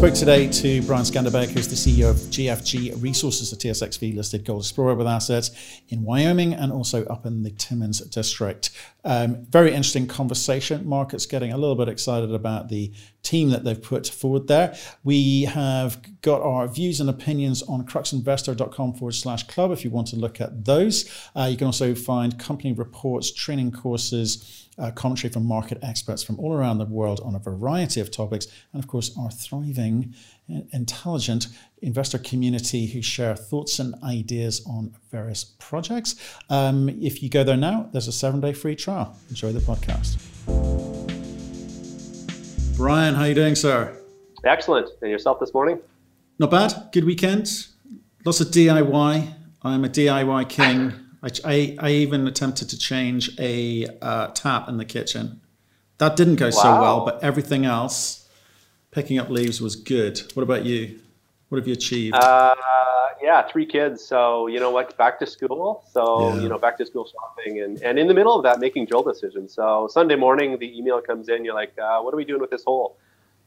Spoke today to Brian Skanderbeg, who's the CEO of GFG Resources, a TSXV listed gold explorer with assets in Wyoming and also up in the Timmins district. Um, very interesting conversation. Market's getting a little bit excited about the team that they've put forward there. We have got our views and opinions on cruxinvestor.com forward slash club if you want to look at those. Uh, you can also find company reports, training courses, uh, commentary from market experts from all around the world on a variety of topics, and of course, our thriving, intelligent investor community who share thoughts and ideas on various projects. Um, if you go there now, there's a seven day free trial. Enjoy the podcast. Brian, how are you doing, sir? Excellent. And yourself this morning? Not bad. Good weekend. Lots of DIY. I'm a DIY king. I, I, I even attempted to change a uh, tap in the kitchen. That didn't go wow. so well, but everything else, picking up leaves was good. What about you? What have you achieved? Uh, yeah, three kids. So you know what? Back to school. So yeah. you know, back to school shopping, and and in the middle of that, making drill decisions. So Sunday morning, the email comes in. You're like, uh, what are we doing with this hole?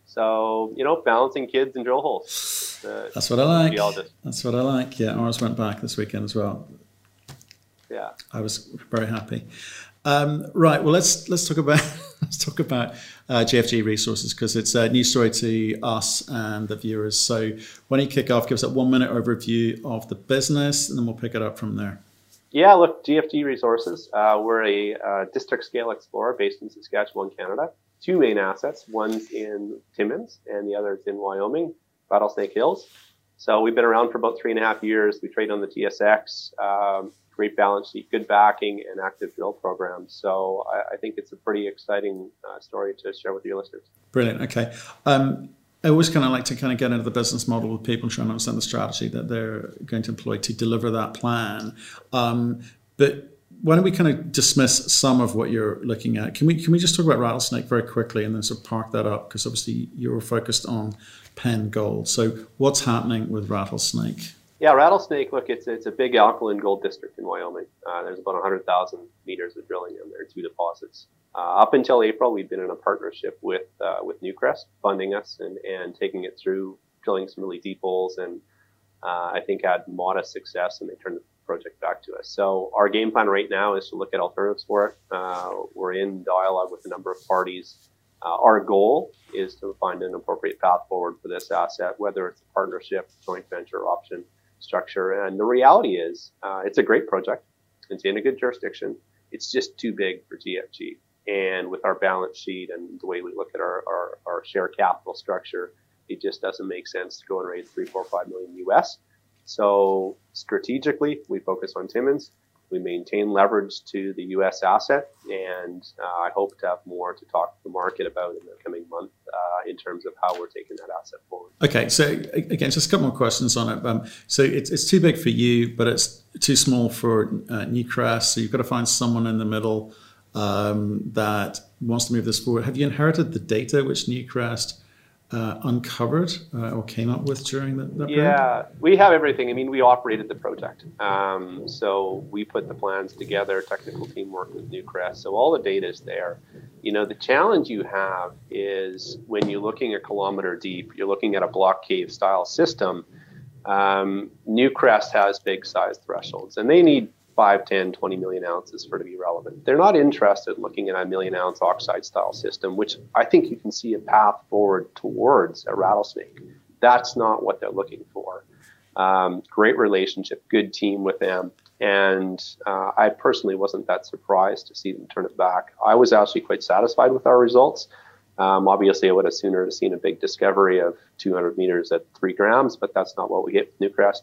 So you know, balancing kids and drill holes. Uh, That's what I like. That's what I like. Yeah, ours went back this weekend as well. Yeah, I was very happy. Um, right. Well, let's let's talk about let's talk about uh, GFG resources because it's a news story to us and the viewers. So, don't you kick off? Give us a one minute overview of the business, and then we'll pick it up from there. Yeah. Look, GFG Resources. Uh, we're a uh, district scale explorer based in Saskatchewan, Canada. Two main assets. One's in Timmins, and the other is in Wyoming, Rattlesnake Hills. So we've been around for about three and a half years. We trade on the TSX. Um, great balance sheet, good backing, and active drill programs. So I, I think it's a pretty exciting uh, story to share with your listeners. Brilliant. Okay. Um, I always kind of like to kind of get into the business model with people trying to understand the strategy that they're going to employ to deliver that plan. Um, but why don't we kind of dismiss some of what you're looking at? Can we can we just talk about rattlesnake very quickly and then sort of park that up because obviously you were focused on Pen Gold. So what's happening with rattlesnake? Yeah, Rattlesnake. Look, it's it's a big alkaline gold district in Wyoming. Uh, there's about 100,000 meters of drilling in there, two deposits. Uh, up until April, we've been in a partnership with uh, with Newcrest, funding us and and taking it through drilling some really deep holes, and uh, I think had modest success, and they turned the project back to us. So our game plan right now is to look at alternatives for it. Uh, we're in dialogue with a number of parties. Uh, our goal is to find an appropriate path forward for this asset, whether it's a partnership, joint venture option structure. And the reality is, uh, it's a great project. It's in a good jurisdiction. It's just too big for GFG. And with our balance sheet and the way we look at our, our, our share capital structure, it just doesn't make sense to go and raise three, four, five million US. So strategically, we focus on Timmins. We maintain leverage to the U.S. asset, and uh, I hope to have more to talk to the market about in the coming month uh, in terms of how we're taking that asset forward. Okay, so again, just a couple more questions on it. Um, so it's, it's too big for you, but it's too small for uh, Newcrest. So you've got to find someone in the middle um, that wants to move this forward. Have you inherited the data which Newcrest uh, uncovered uh, or came up with during that, that yeah we have everything. I mean we operated the project um, so we put the plans together technical team worked with newcrest. So all the data is there. You know the challenge you have is when you're looking a kilometer deep you're looking at a block cave style system um, newcrest has big size thresholds and they need 5, 10, 20 million ounces for it to be relevant. They're not interested looking at a million ounce oxide style system, which I think you can see a path forward towards a rattlesnake. That's not what they're looking for. Um, great relationship, good team with them. And uh, I personally wasn't that surprised to see them turn it back. I was actually quite satisfied with our results. Um, obviously, I would have sooner seen a big discovery of 200 meters at three grams, but that's not what we get with Newcrest.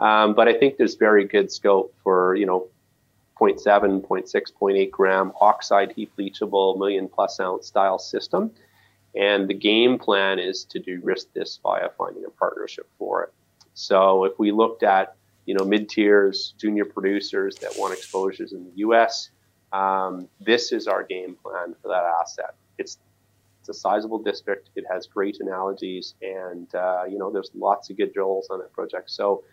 Um, but I think there's very good scope for, you know, 0.7, 0.6, 0.8 gram oxide heap leachable million plus ounce style system. And the game plan is to de-risk this via finding a partnership for it. So if we looked at, you know, mid tiers, junior producers that want exposures in the U.S., um, this is our game plan for that asset. It's it's a sizable district. It has great analogies, and uh, you know, there's lots of good drills on that project. So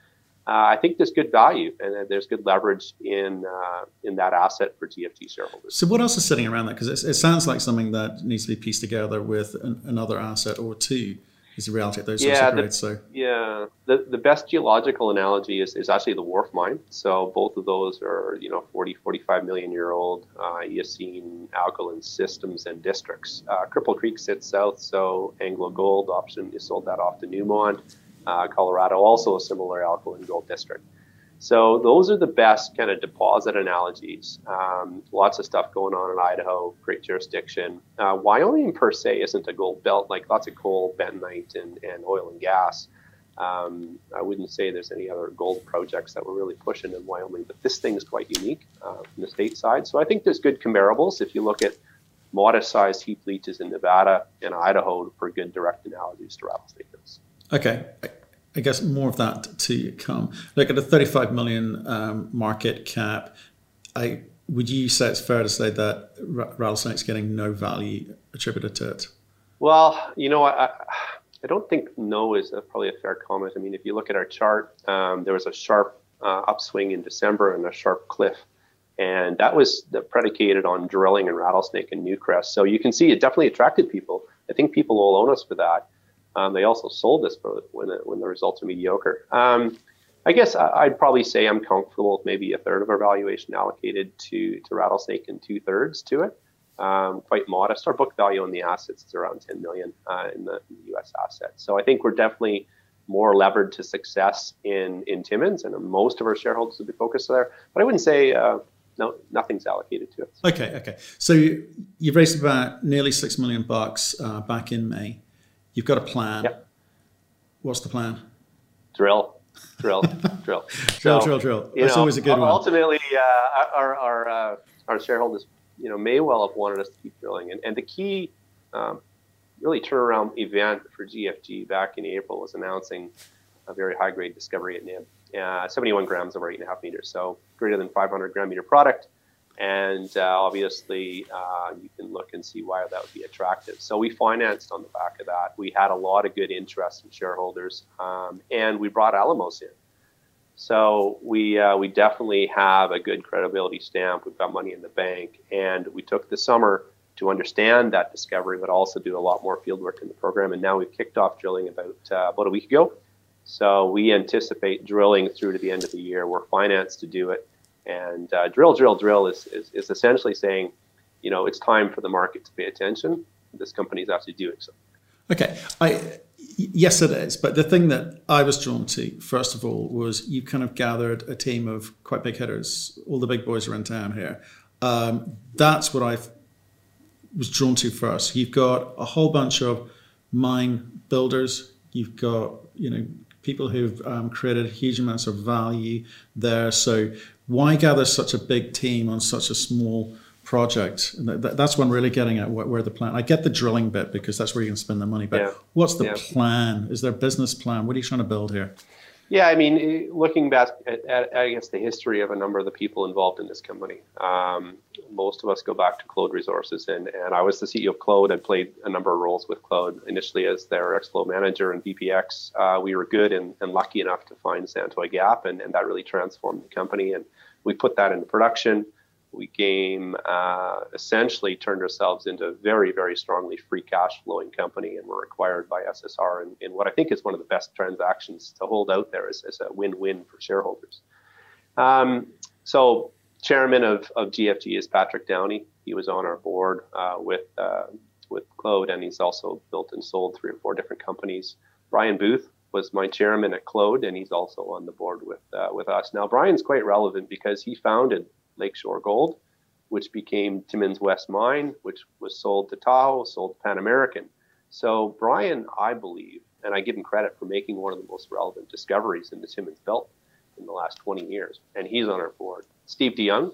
uh, I think there's good value and there's good leverage in uh, in that asset for GFG shareholders. So, what else is sitting around that? Because it, it, sounds like something that needs to be pieced together with an, another asset or two. Is the reality of those yeah, sorts of grades? So, yeah, the, the best geological analogy is, is actually the Wharf mine. So, both of those are you know 40, 45 million year old uh, Eocene alkaline systems and districts. Uh, Cripple Creek sits south, so Anglo Gold option you sold that off to Newmont uh, Colorado, also a similar alkaline gold district. So those are the best kind of deposit analogies. Um, lots of stuff going on in Idaho, great jurisdiction. Uh, Wyoming per se isn't a gold belt, like lots of coal, bentonite, and, and oil and gas. Um, I wouldn't say there's any other gold projects that we're really pushing in Wyoming, but this thing is quite unique uh, from the state side. So I think there's good comparables if you look at modest sized heap leaches in Nevada and Idaho for good direct analogies to rattlesnake. Okay. I guess more of that to come. Look at a 35 million um, market cap. I would you say it's fair to say that rattlesnake's getting no value attributed to it? Well, you know, I, I don't think no is a, probably a fair comment. I mean, if you look at our chart, um, there was a sharp uh, upswing in December and a sharp cliff. And that was predicated on drilling and rattlesnake and Newcrest. So you can see it definitely attracted people. I think people will own us for that. Um, they also sold this when, it, when the results are mediocre. Um, I guess I'd probably say I'm comfortable with maybe a third of our valuation allocated to, to Rattlesnake and two thirds to it. Um, quite modest. Our book value on the assets is around 10 million uh, in, the, in, the, U.S. assets. So I think we're definitely more levered to success in in Timmins, and most of our shareholders would be focused there. But I wouldn't say uh, no, nothing's allocated to it. Okay, okay. So you, raised about nearly six million bucks uh, back in May. You've got a plan. Yep. What's the plan? Drill, drill, drill, drill, so, drill, drill. That's know, always a good ultimately, one. Ultimately, uh, our our uh, our shareholders, you know, may well have wanted us to keep drilling, and and the key, um, really turnaround event for GFG back in April was announcing a very high grade discovery at Nib, uh, 71 grams over eight and a half meters, so greater than 500 gram meter product. And uh, obviously, uh, you can look and see why that would be attractive. So we financed on the back of that. We had a lot of good interest from shareholders, um, and we brought Alamos in. So we uh, we definitely have a good credibility stamp. We've got money in the bank, and we took the summer to understand that discovery, but also do a lot more field work in the program. And now we've kicked off drilling about uh, about a week ago. So we anticipate drilling through to the end of the year. We're financed to do it. And uh, drill, drill, drill is, is, is, essentially saying, you know, it's time for the market to pay attention. This company is actually doing so. Okay. I, yes, it is. But the thing that I was drawn to, first of all, was you kind of gathered a team of quite big hitters. All the big boys are in town here. Um, that's what I was drawn to first. You've got a whole bunch of mine builders. You've got, you know, people who've um, created huge amounts of value there. So why gather such a big team on such a small project? That's what I'm really getting at. Where the plan? I get the drilling bit because that's where you can spend the money. But yeah. what's the yeah. plan? Is there a business plan? What are you trying to build here? Yeah, I mean, looking back at, at, I guess the history of a number of the people involved in this company. Um, most of us go back to Claude Resources, and, and I was the CEO of Claude. and played a number of roles with Claude initially as their explo manager and VPX. Uh, we were good and, and, lucky enough to find Santoy Gap, and, and that really transformed the company. And we put that into production. We game uh, essentially turned ourselves into a very, very strongly free cash flowing company, and we're acquired by SSR in, in what I think is one of the best transactions to hold out there as, as a win win for shareholders. Um, so, chairman of, of GFG is Patrick Downey. He was on our board uh, with uh, with Claude, and he's also built and sold three or four different companies. Brian Booth was my chairman at Claude, and he's also on the board with uh, with us. Now, Brian's quite relevant because he founded Lakeshore Gold, which became Timmins West Mine, which was sold to Tahoe, sold to Pan American. So Brian, I believe, and I give him credit for making one of the most relevant discoveries in the Timmins Belt in the last 20 years, and he's on our board. Steve de Jong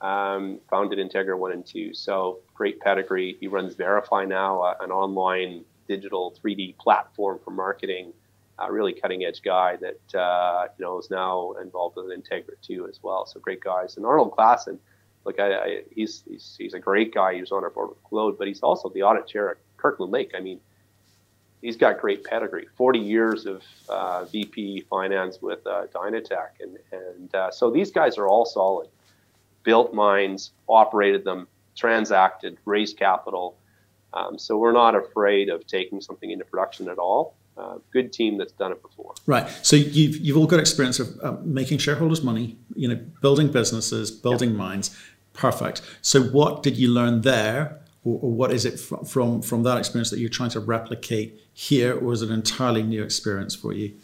um, founded Integra 1 and 2, so great pedigree. He runs VRIFY now, uh, an online digital 3D platform for marketing a really cutting edge guy that uh, you know is now involved with Integra too as well. So great guys. And Arnold Klassen, look, I, I, he's, he's he's a great guy. He was on our board with Claude, but he's also the audit chair at Kirkland Lake. I mean, he's got great pedigree 40 years of uh, VP finance with uh, Dynatec. And, and uh, so these guys are all solid. Built mines, operated them, transacted, raised capital. Um, so we're not afraid of taking something into production at all. Uh, good team that's done it before. Right. So you've you've all got experience of uh, making shareholders money. You know, building businesses, building yep. mines. Perfect. So what did you learn there, or, or what is it from, from from that experience that you're trying to replicate here, or is it an entirely new experience for you?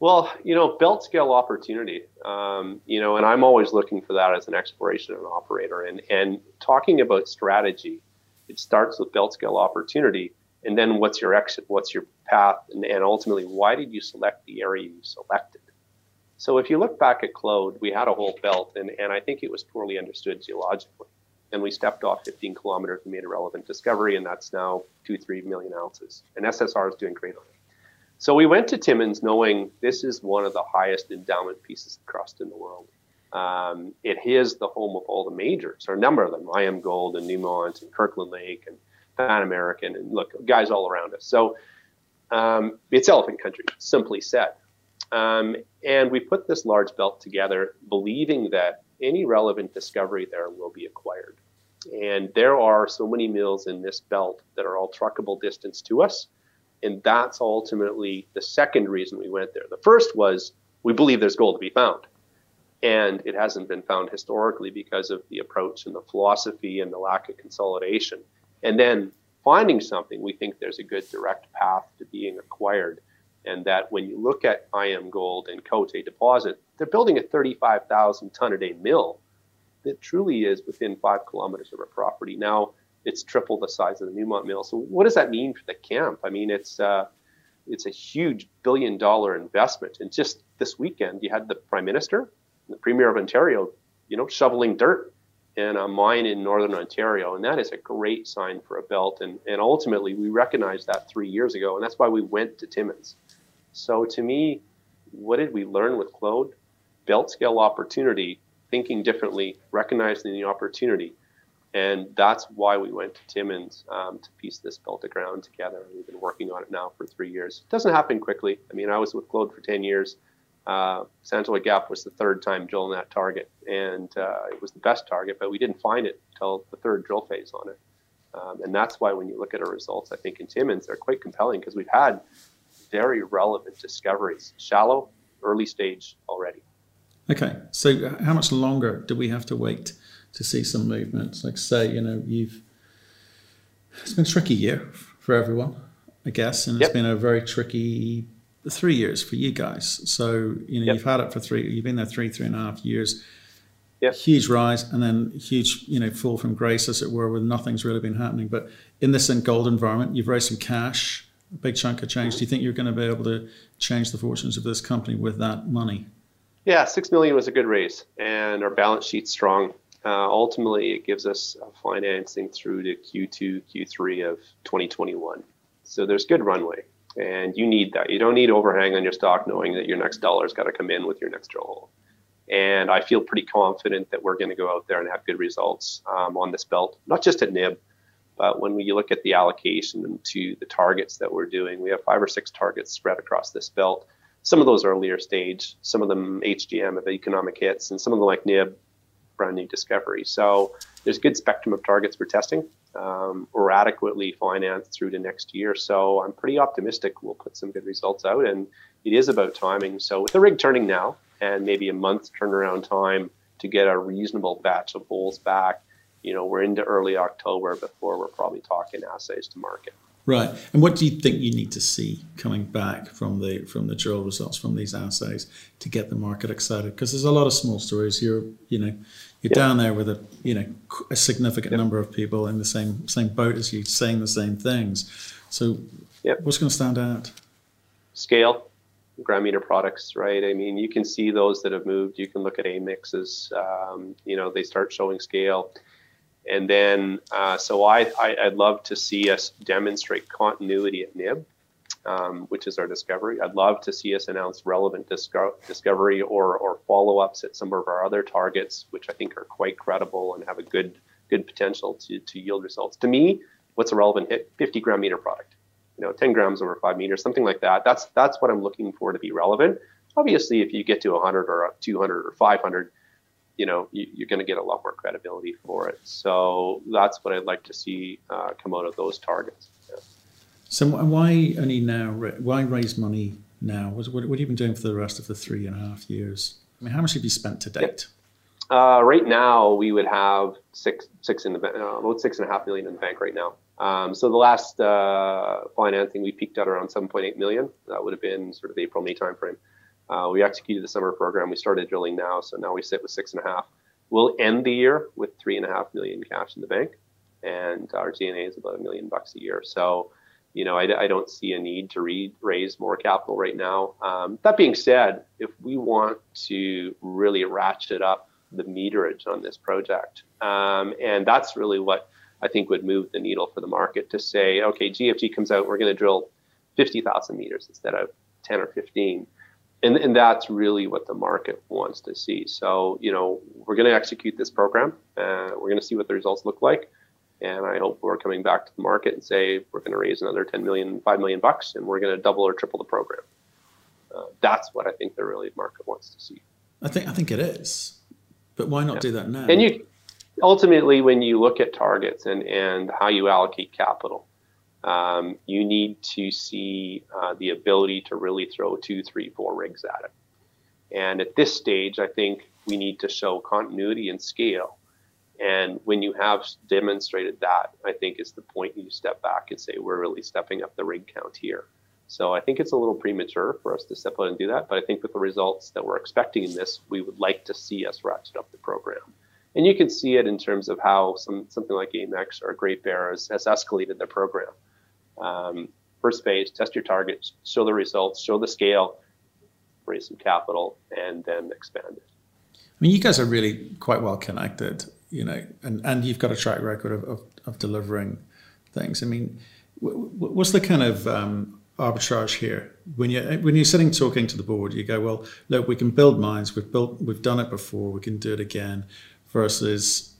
Well, you know, belt scale opportunity. Um, you know, and I'm always looking for that as an exploration and operator. And and talking about strategy, it starts with belt scale opportunity, and then what's your exit? What's your path? And, and ultimately, why did you select the area you selected? So if you look back at Claude, we had a whole belt, and, and I think it was poorly understood geologically. And we stepped off 15 kilometers and made a relevant discovery, and that's now two, three million ounces. And SSR is doing great on it. So we went to Timmins knowing this is one of the highest endowment pieces of crust in the world. Um, it is the home of all the majors, or a number of them, IAMGOLD and Newmont and Kirkland Lake and American, and look, guys all around us. So um, it's elephant country, simply said. Um, and we put this large belt together, believing that any relevant discovery there will be acquired. And there are so many mills in this belt that are all truckable distance to us. And that's ultimately the second reason we went there. The first was we believe there's gold to be found. And it hasn't been found historically because of the approach and the philosophy and the lack of consolidation. And then finding something, we think there's a good direct path to being acquired. And that when you look at IAMGOLD and Côté deposit, they're building a 35,000 ton a day mill that truly is within five kilometers of our property. Now it's triple the size of the Newmont mill. So what does that mean for the camp? I mean, it's uh, it's a huge billion dollar investment. And just this weekend, you had the prime minister, the premier of Ontario, you know, shoveling dirt in a mine in northern Ontario, and that is a great sign for a belt. And and ultimately, we recognized that three years ago, and that's why we went to Timmins. So to me, what did we learn with Claude? Belt scale opportunity thinking differently, recognizing the opportunity. And that's why we went to Timmins um, to piece this belt of ground together. We've been working on it now for three years. It doesn't happen quickly. I mean, I was with Claude for 10 years. Uh, Santoy Gap was the third time drilling that target, and uh, it was the best target, but we didn't find it until the third drill phase on it. Um, and that's why when you look at our results, I think in Timmins, they're quite compelling because we've had very relevant discoveries, shallow, early stage already. Okay, so how much longer do we have to wait to see some movements? Like, say, you know, you've it's been a tricky year for everyone, I guess, and yep. it's been a very tricky three years for you guys. So, you know, yep. you've had it for three, you've been there three, three and a half years. Yep. Huge rise and then huge, you know, fall from grace, as it were, where nothing's really been happening. But in this gold environment, you've raised some cash, a big chunk of change. Do you think you're going to be able to change the fortunes of this company with that money? Yeah, six million was a good raise, and our balance sheet's strong. Uh, ultimately, it gives us financing through to Q2, Q3 of 2021. So there's good runway, and you need that. You don't need overhang on your stock, knowing that your next dollar's got to come in with your next drill hole. And I feel pretty confident that we're going to go out there and have good results um, on this belt, not just at Nib, but when we look at the allocation to the targets that we're doing, we have five or six targets spread across this belt some of those are earlier stage, some of them HGM of economic hits, and some of them like NIB, brand new discovery. So there's a good spectrum of targets we're testing. Um, we're adequately financed through to next year. So I'm pretty optimistic we'll put some good results out. And it is about timing. So with the rig turning now and maybe a month turnaround time to get a reasonable batch of holes back, you know, we're into early October before we're probably talking assays to market. Right. And what do you think you need to see coming back from the from the drill results from these assays to get the market excited? Because there's a lot of small stories. You're you know you're yep. down there with a you know a significant yep. number of people in the same same boat as you, saying the same things. So yep. what's going to stand out? Scale, gram meter products, right? I mean, you can see those that have moved. You can look at Amex's. Um, you know, they start showing scale and then, uh, so I, I, would love to see us demonstrate continuity at NIB, um, which is our discovery. I'd love to see us announce relevant disco- discovery or, or follow ups at some of our other targets, which I think are quite credible and have a good good potential to, to yield results. To me, what's a relevant hit? 50 gram meter product. you know, 10 grams over five meters, something like that. That's that's what I'm looking for to be relevant. Obviously, if you get to 100 or 200 or 500, you know, you, are going to get a lot more credibility for it. So that's what I'd like to see uh, come out of those targets. So why only now? Why raise money now? What, what, have you been doing for the rest of the three and a half years? I mean, how much have you spent to date? Uh, right now, we would have six six in the uh, about six and a half million in the bank right now. Um, so the last uh, financing we peaked at around 7.8 million. That would have been sort of the April May timeframe. Uh, we executed the summer program. We started drilling now, so now we sit with six and a half. We'll end the year with three and a half million cash in the bank, and our G&A is about a million bucks a year. So, you know, I, I don't see a need to re- raise more capital right now. Um, that being said, if we want to really ratchet up the meterage on this project, um, and that's really what I think would move the needle for the market to say, okay, GFG comes out, we're going to drill 50,000 meters instead of 10 or 15 and, and that's really what the market wants to see. So, you know, we're going to execute this program. Uh, we're going to see what the results look like. And I hope we're coming back to the market and say we're going to raise another 10 million, 5 million bucks, and we're going to double or triple the program. Uh, that's what I think the really market wants to see. I think I think it is, but why not yeah. do that now? And you ultimately, when you look at targets and and how you allocate capital, um, you need to see uh, the ability to really throw two, three, four rigs at it. And at this stage, I think we need to show continuity and scale. And when you have demonstrated that, I think is the point you step back and say, we're really stepping up the rig count here. So I think it's a little premature for us to step out and do that. But I think with the results that we're expecting in this, we would like to see us ratchet up the program. And you can see it in terms of how some, something like AMEX or Great Bear has, has escalated their program. Um, first phase, test your targets, show the results, show the scale, raise some capital, and then expand it. I mean, you guys are really quite well connected, you know, and, and you've got a track record of, of, of delivering things. I mean, what's the kind of um, arbitrage here when you when you're sitting talking to the board? You go, well, look, we can build mines. We've built, we've done it before. We can do it again. Versus,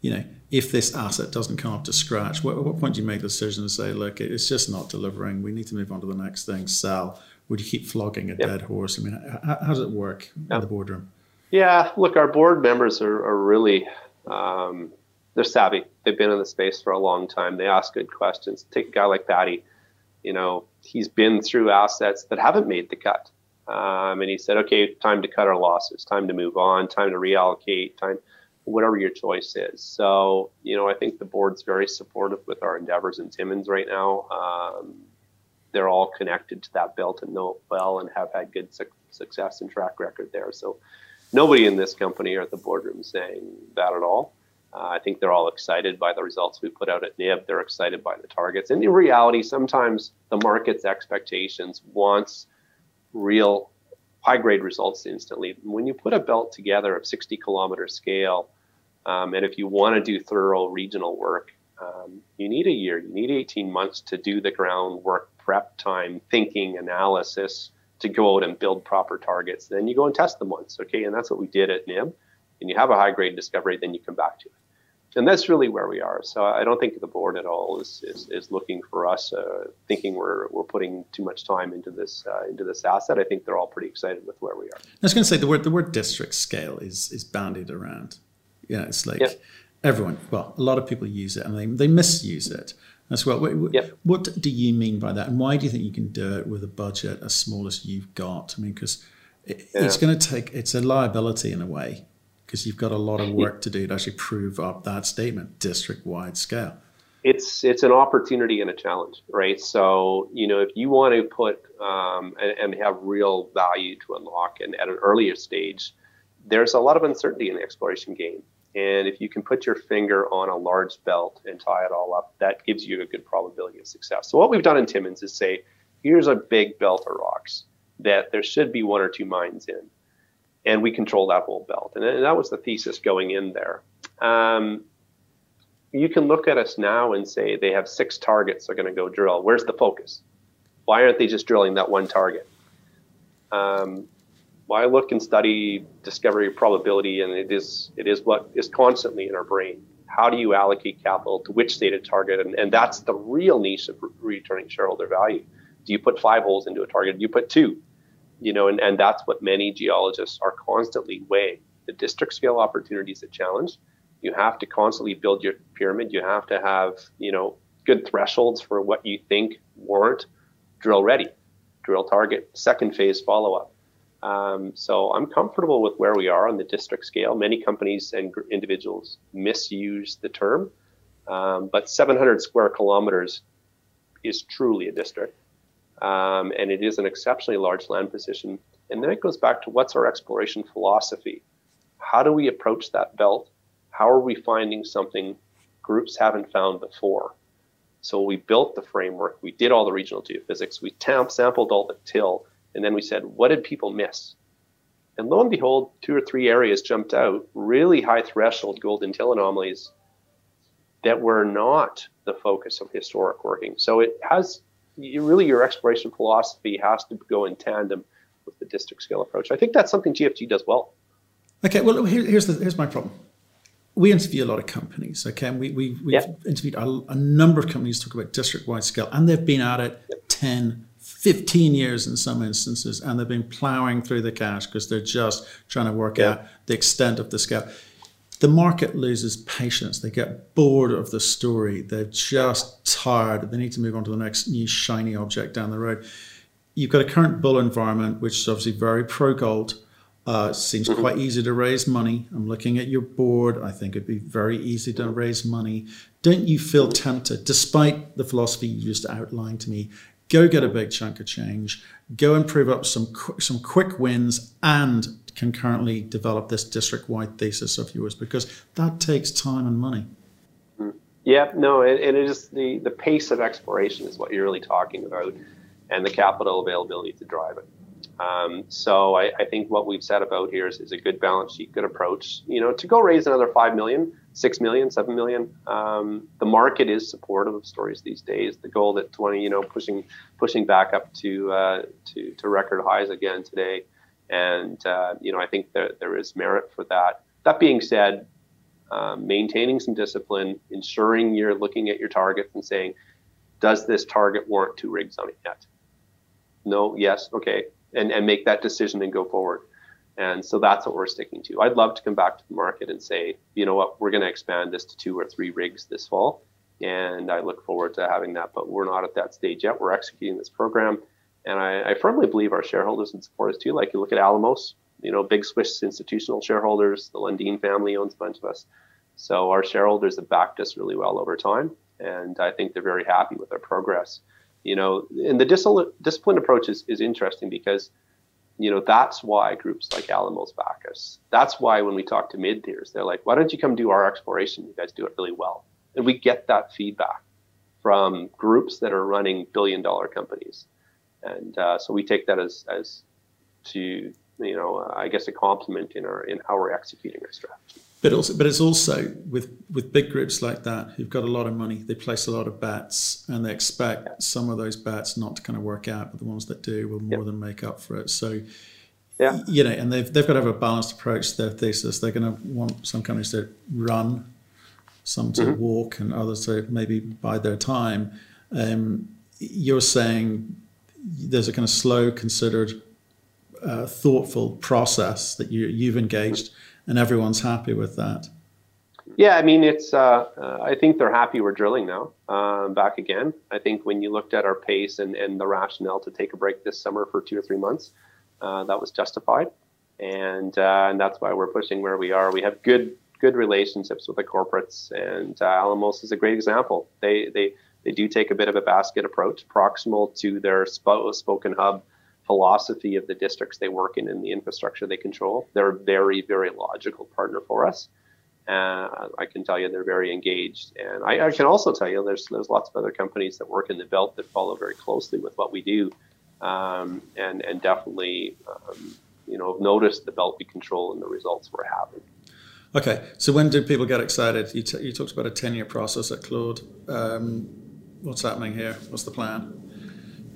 you know, if this asset doesn't come up to scratch, what, at what point do you make the decision to say, look, it's just not delivering. We need to move on to the next thing, sell? Would you keep flogging a yep. dead horse? I mean, how, how does it work yep. in the boardroom? Yeah, look, our board members are, are really, um, they're savvy. They've been in the space for a long time. They ask good questions. Take a guy like Patty, you know, he's been through assets that haven't made the cut. Um, and he said, okay, time to cut our losses, time to move on, time to reallocate, time – whatever your choice is. So, you know, I think the board's very supportive with our endeavors in Timmins right now. Um, they're all connected to that belt and know it well and have had good su- success and track record there. So, nobody in this company or at the boardroom saying that at all. Uh, I think they're all excited by the results we put out at NIB. They're excited by the targets. And in reality, sometimes the market's expectations wants real high grade results instantly. When you put a belt together of 60 kilometer scale um, and if you want to do thorough regional work, um, you need a year, you need 18 months to do the groundwork, prep time, thinking, analysis to go out and build proper targets. Then you go and test them once, okay? And that's what we did at NIB. And you have a high grade discovery, then you come back to it. And that's really where we are. So I don't think the board at all is, is, is looking for us uh, thinking we're, we're putting too much time into this uh, into this asset. I think they're all pretty excited with where we are. I was going to say the word the word district scale is is bandied around Yeah, it's like yep. everyone, well, a lot of people use it and they, they misuse it as well. What, yep. what do you mean by that? And why do you think you can do it with a budget as small as you've got? I mean, because it, yeah. it's going to take, it's a liability in a way because you've got a lot of work to do to actually prove up that statement, district wide scale. It's it's an opportunity and a challenge, right? So you know, if you want to put um, and, and have real value to unlock, and at an earlier stage, there's a lot of uncertainty in the exploration game. And if you can put your finger on a large belt and tie it all up, that gives you a good probability of success. So what we've done in Timmins is say, here's a big belt of rocks that there should be one or two mines in. And we control that whole belt. And that was the thesis going in there. Um, you can look at us now and say they have six targets they're going to go drill. Where's the focus? Why aren't they just drilling that one target? Um, why look and study discovery probability and it is it is what is constantly in our brain how do you allocate capital to which stated target? And, and that's the real niche of returning shareholder value. Do you put five holes into a target? Do you put two? You know, and, and that's what many geologists are constantly weighing. The district scale opportunities a challenge. You have to constantly build your pyramid. You have to have, you know, good thresholds for what you think warrant drill ready, drill target, second phase follow up. Um, so I'm comfortable with where we are on the district scale. Many companies and individuals misuse the term, um, but 700 square kilometers is truly a district. Um, and it is an exceptionally large land position. And then it goes back to what's our exploration philosophy? How do we approach that belt? How are we finding something groups haven't found before? So we built the framework, we did all the regional geophysics, we tam- sampled all the till, and then we said, what did people miss? And lo and behold, two or three areas jumped out, really high threshold gold till anomalies that were not the focus of historic working. So it has you, really your exploration philosophy has to go in tandem with the district scale approach. I think that's something GFG does well. Okay, well here, here's the here's my problem. We interview a lot of companies, okay, and we, we, we've interviewed a, a, number of companies talk about district wide scale, and they've been at it yep. 10, 15 years in some instances, and they've been plowing through the cash because they're just trying to work yep. out the extent of the scale the market loses patience. They get bored of the story. They're just tired. They need to move on to the next new shiny object down the road. You've got a current bull environment, which is obviously very pro gold. Uh, seems mm-hmm. quite easy to raise money. I'm looking at your board. I think it'd be very easy to raise money. Don't you feel tempted, despite the philosophy you just outlined to me? Go get a big chunk of change. Go and prove up some qu- some quick wins and concurrently develop this district wide thesis of yours because that takes time and money. Hmm. Yeah, no, and it is the, the pace of exploration is what you're really talking about and the capital availability to drive it. Um, so I, I, think what we've set about here is, is, a good balance sheet, good approach. You know, to go raise another five million, six million, seven million. Um, the market is supportive of stories these days. The gold at 20, you know, pushing pushing back up to uh, to, to record highs again today. And, uh, you know, I think that there is merit for that. That being said, um, maintaining some discipline, ensuring you're looking at your targets and saying, does this target warrant two rigs on it yet? No, yes, okay. And, and make that decision and go forward. And so that's what we're sticking to. I'd love to come back to the market and say, you know what, we're going to expand this to two or three rigs this fall. And I look forward to having that, but we're not at that stage yet. We're executing this program. And I, I firmly believe our shareholders and supporters too. Like you look at Alamos, you know, big Swiss institutional shareholders, the Lundin family owns a bunch of us. So our shareholders have backed us really well over time, and I think they're very happy with our progress. You know, and the dis- disciplined approach is, is interesting because, you know, that's why groups like Alamos back us. That's why when we talk to mid tiers, they're like, why don't you come do our exploration? You guys do it really well. And we get that feedback from groups that are running billion dollar companies and uh, so we take that as as to you know uh, I guess a compliment in our in how we're executing our strategy. But also, but it's also with with big groups like that who've got a lot of money, they place a lot of bets, and they expect yeah. some of those bets not to kind of work out, but the ones that do will more yeah. than make up for it. So. Yeah. You know, and they've, they've got to have a balanced approach to their thesis. They're going to want some companies to run, some to mm-hmm. walk, and others to maybe bide their time. Um, you're saying there's a kind of slow, considered, uh, thoughtful process that you, you've engaged, and everyone's happy with that. Yeah, I mean, it's. Uh, uh, I think they're happy we're drilling now, uh, back again. I think when you looked at our pace and, and the rationale to take a break this summer for two or three months, uh, that was justified, and uh, and that's why we're pushing where we are. We have good good relationships with the corporates, and uh, Alamos is a great example. They they they do take a bit of a basket approach, proximal to their spoken hub philosophy of the districts they work in and the infrastructure they control. They're a very, very logical partner for us. Uh, I can tell you they're very engaged, and I, I, can also tell you there's there's lots of other companies that work in the belt that follow very closely with what we do, um, and and definitely um, you know have noticed the belt we control and the results we're having. Okay, so when do people get excited? You, t- you talked about a ten year process at Claude. Um, what's happening here? What's the plan?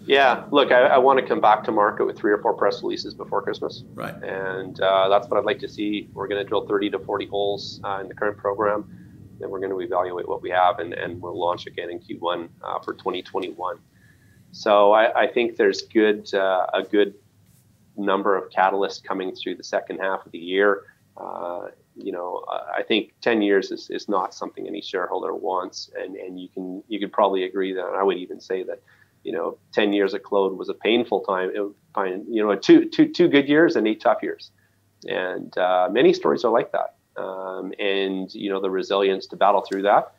Yeah, look, I, I, want to come back to market with three or four press releases before Christmas. Right. And uh, that's what I'd like to see. We're going to drill 30 to 40 holes uh, in the current program. then we're going to evaluate what we have, and, and we'll launch again in Q1 uh, for 2021. So I, I think there's good uh, a good number of catalysts coming through the second half of the year. Uh, you know, I think 10 years is, is not something any shareholder wants, and, and you can you could probably agree that. I would even say that, you know, 10 years at Claude was a painful time. It, was fine. you know, two two two good years and eight tough years, and uh, many stories are like that. Um, and you know, the resilience to battle through that.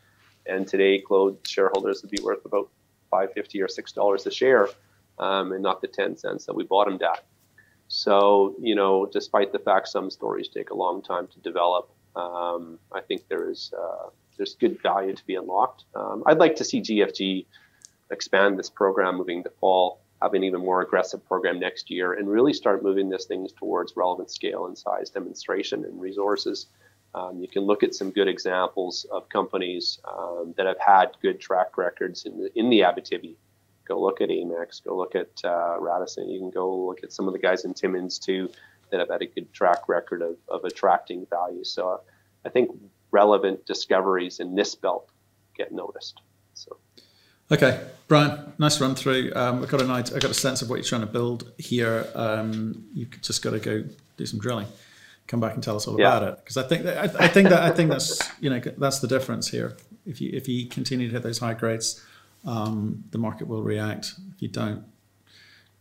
And today, Claude shareholders would be worth about 550 or six dollars a share, um, and not the 10 cents that we bought them at. So, you know, despite the fact some stories take a long time to develop, um, I think there is uh, there's good value to be unlocked. Um, I'd like to see GFG expand this program moving to fall, have an even more aggressive program next year, and really start moving this things towards relevant scale and size demonstration and resources. Um, you can look at some good examples of companies um, that have had good track records in the, in the Abitibi Go look at Amex. Go look at uh, Radisson. You can go look at some of the guys in Timmins too that have had a good track record of, of attracting value. So uh, I think relevant discoveries in this belt get noticed. Okay, Brian, nice run through. Um, I've got an idea, I got a sense of what you're trying to build here. Um, you've just got to go do some drilling. Come back and tell us all yeah. about it because I think that, I, I, think that I think that's you know that's the difference here. If you if you continue to hit those high grades, um, the market will react. If you don't,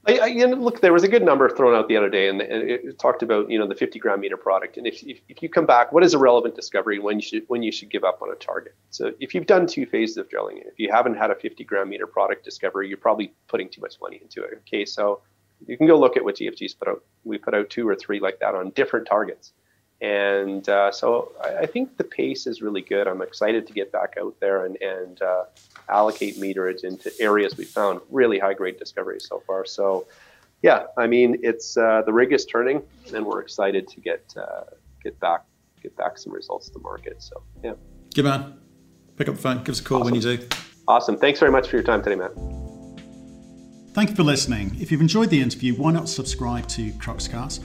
I, I, you know, look, there was a good number thrown out the other day, and, and it talked about you know the 50 gram meter product. And if, if, if, you come back, what is a relevant discovery when you should when you should give up on a target? So if you've done two phases of drilling, if you haven't had a 50 gram meter product discovery, you're probably putting too much money into it. Okay, so you can go look at what GFG's put out. We put out two or three like that on different targets. And uh, so I, I, think the pace is really good. I'm excited to get back out there and, and uh, allocate meterage into areas we found really high grade discoveries so far. So, yeah, I mean, it's uh, the rig is turning, and we're excited to get uh, get back get back some results to the market. So, yeah. Good man. Pick up the phone. Give us a call awesome. when you do. Awesome. Thanks very much for your time today, Matt. Thank you for listening. If you've enjoyed the interview, why not subscribe to Cruxcast